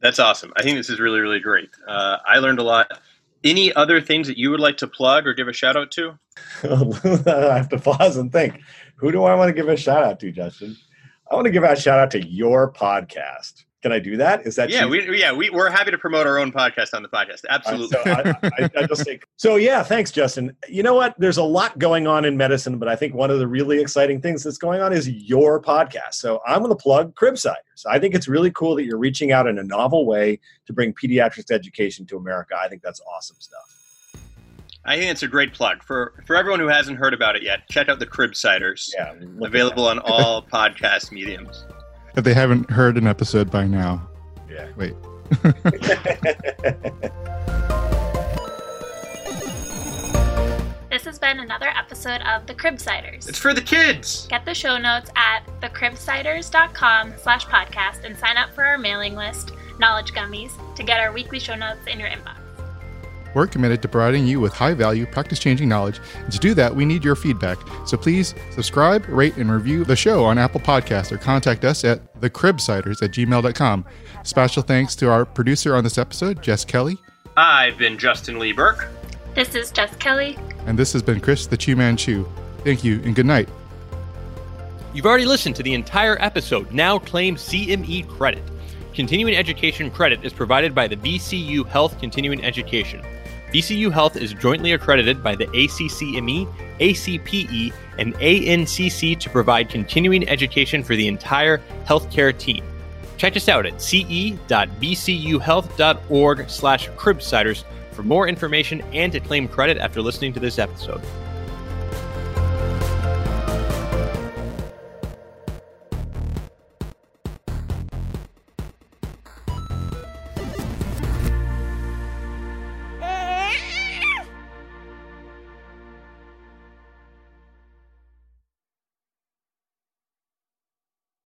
That's awesome. I think this is really really great. Uh, I learned a lot. Any other things that you would like to plug or give a shout out to? <laughs> I have to pause and think. Who do I want to give a shout out to, Justin? I want to give a shout out to your podcast. Can I do that? Is that yeah? We, yeah, we, we're happy to promote our own podcast on the podcast. Absolutely. so, I, I, I just think, so yeah, thanks, Justin. You know what? There's a lot going on in medicine, but I think one of the really exciting things that's going on is your podcast. So I'm going to plug Cribsiders. I think it's really cool that you're reaching out in a novel way to bring pediatrics education to America. I think that's awesome stuff. I think it's a great plug for for everyone who hasn't heard about it yet. Check out the Cribsiders. Yeah, available on all <laughs> podcast mediums. If they haven't heard an episode by now, Yeah. wait. <laughs> This has been another episode of The Cribsiders. It's for the kids. Get the show notes at thecribsiders.com slash podcast and sign up for our mailing list, Knowledge Gummies, to get our weekly show notes in your inbox. We're committed to providing you with high value, practice changing knowledge. And to do that, we need your feedback. So please subscribe, rate, and review the show on Apple Podcasts or contact us at thecribsiders at gmail.com. Special thanks to our producer on this episode, Jess Kelly. I've been Justin Lee Berk. This is Jess Kelly. And this has been Chris the Chew Man Chew. Thank you and good night. You've already listened to the entire episode. Now claim CME credit. Continuing education credit is provided by the VCU Health Continuing Education. VCU Health is jointly accredited by the ACCME, ACPE, and ANCC to provide continuing education for the entire healthcare team. Check us out at ce.vcuhealth.org slash cribsiders for more information and to claim credit after listening to this episode.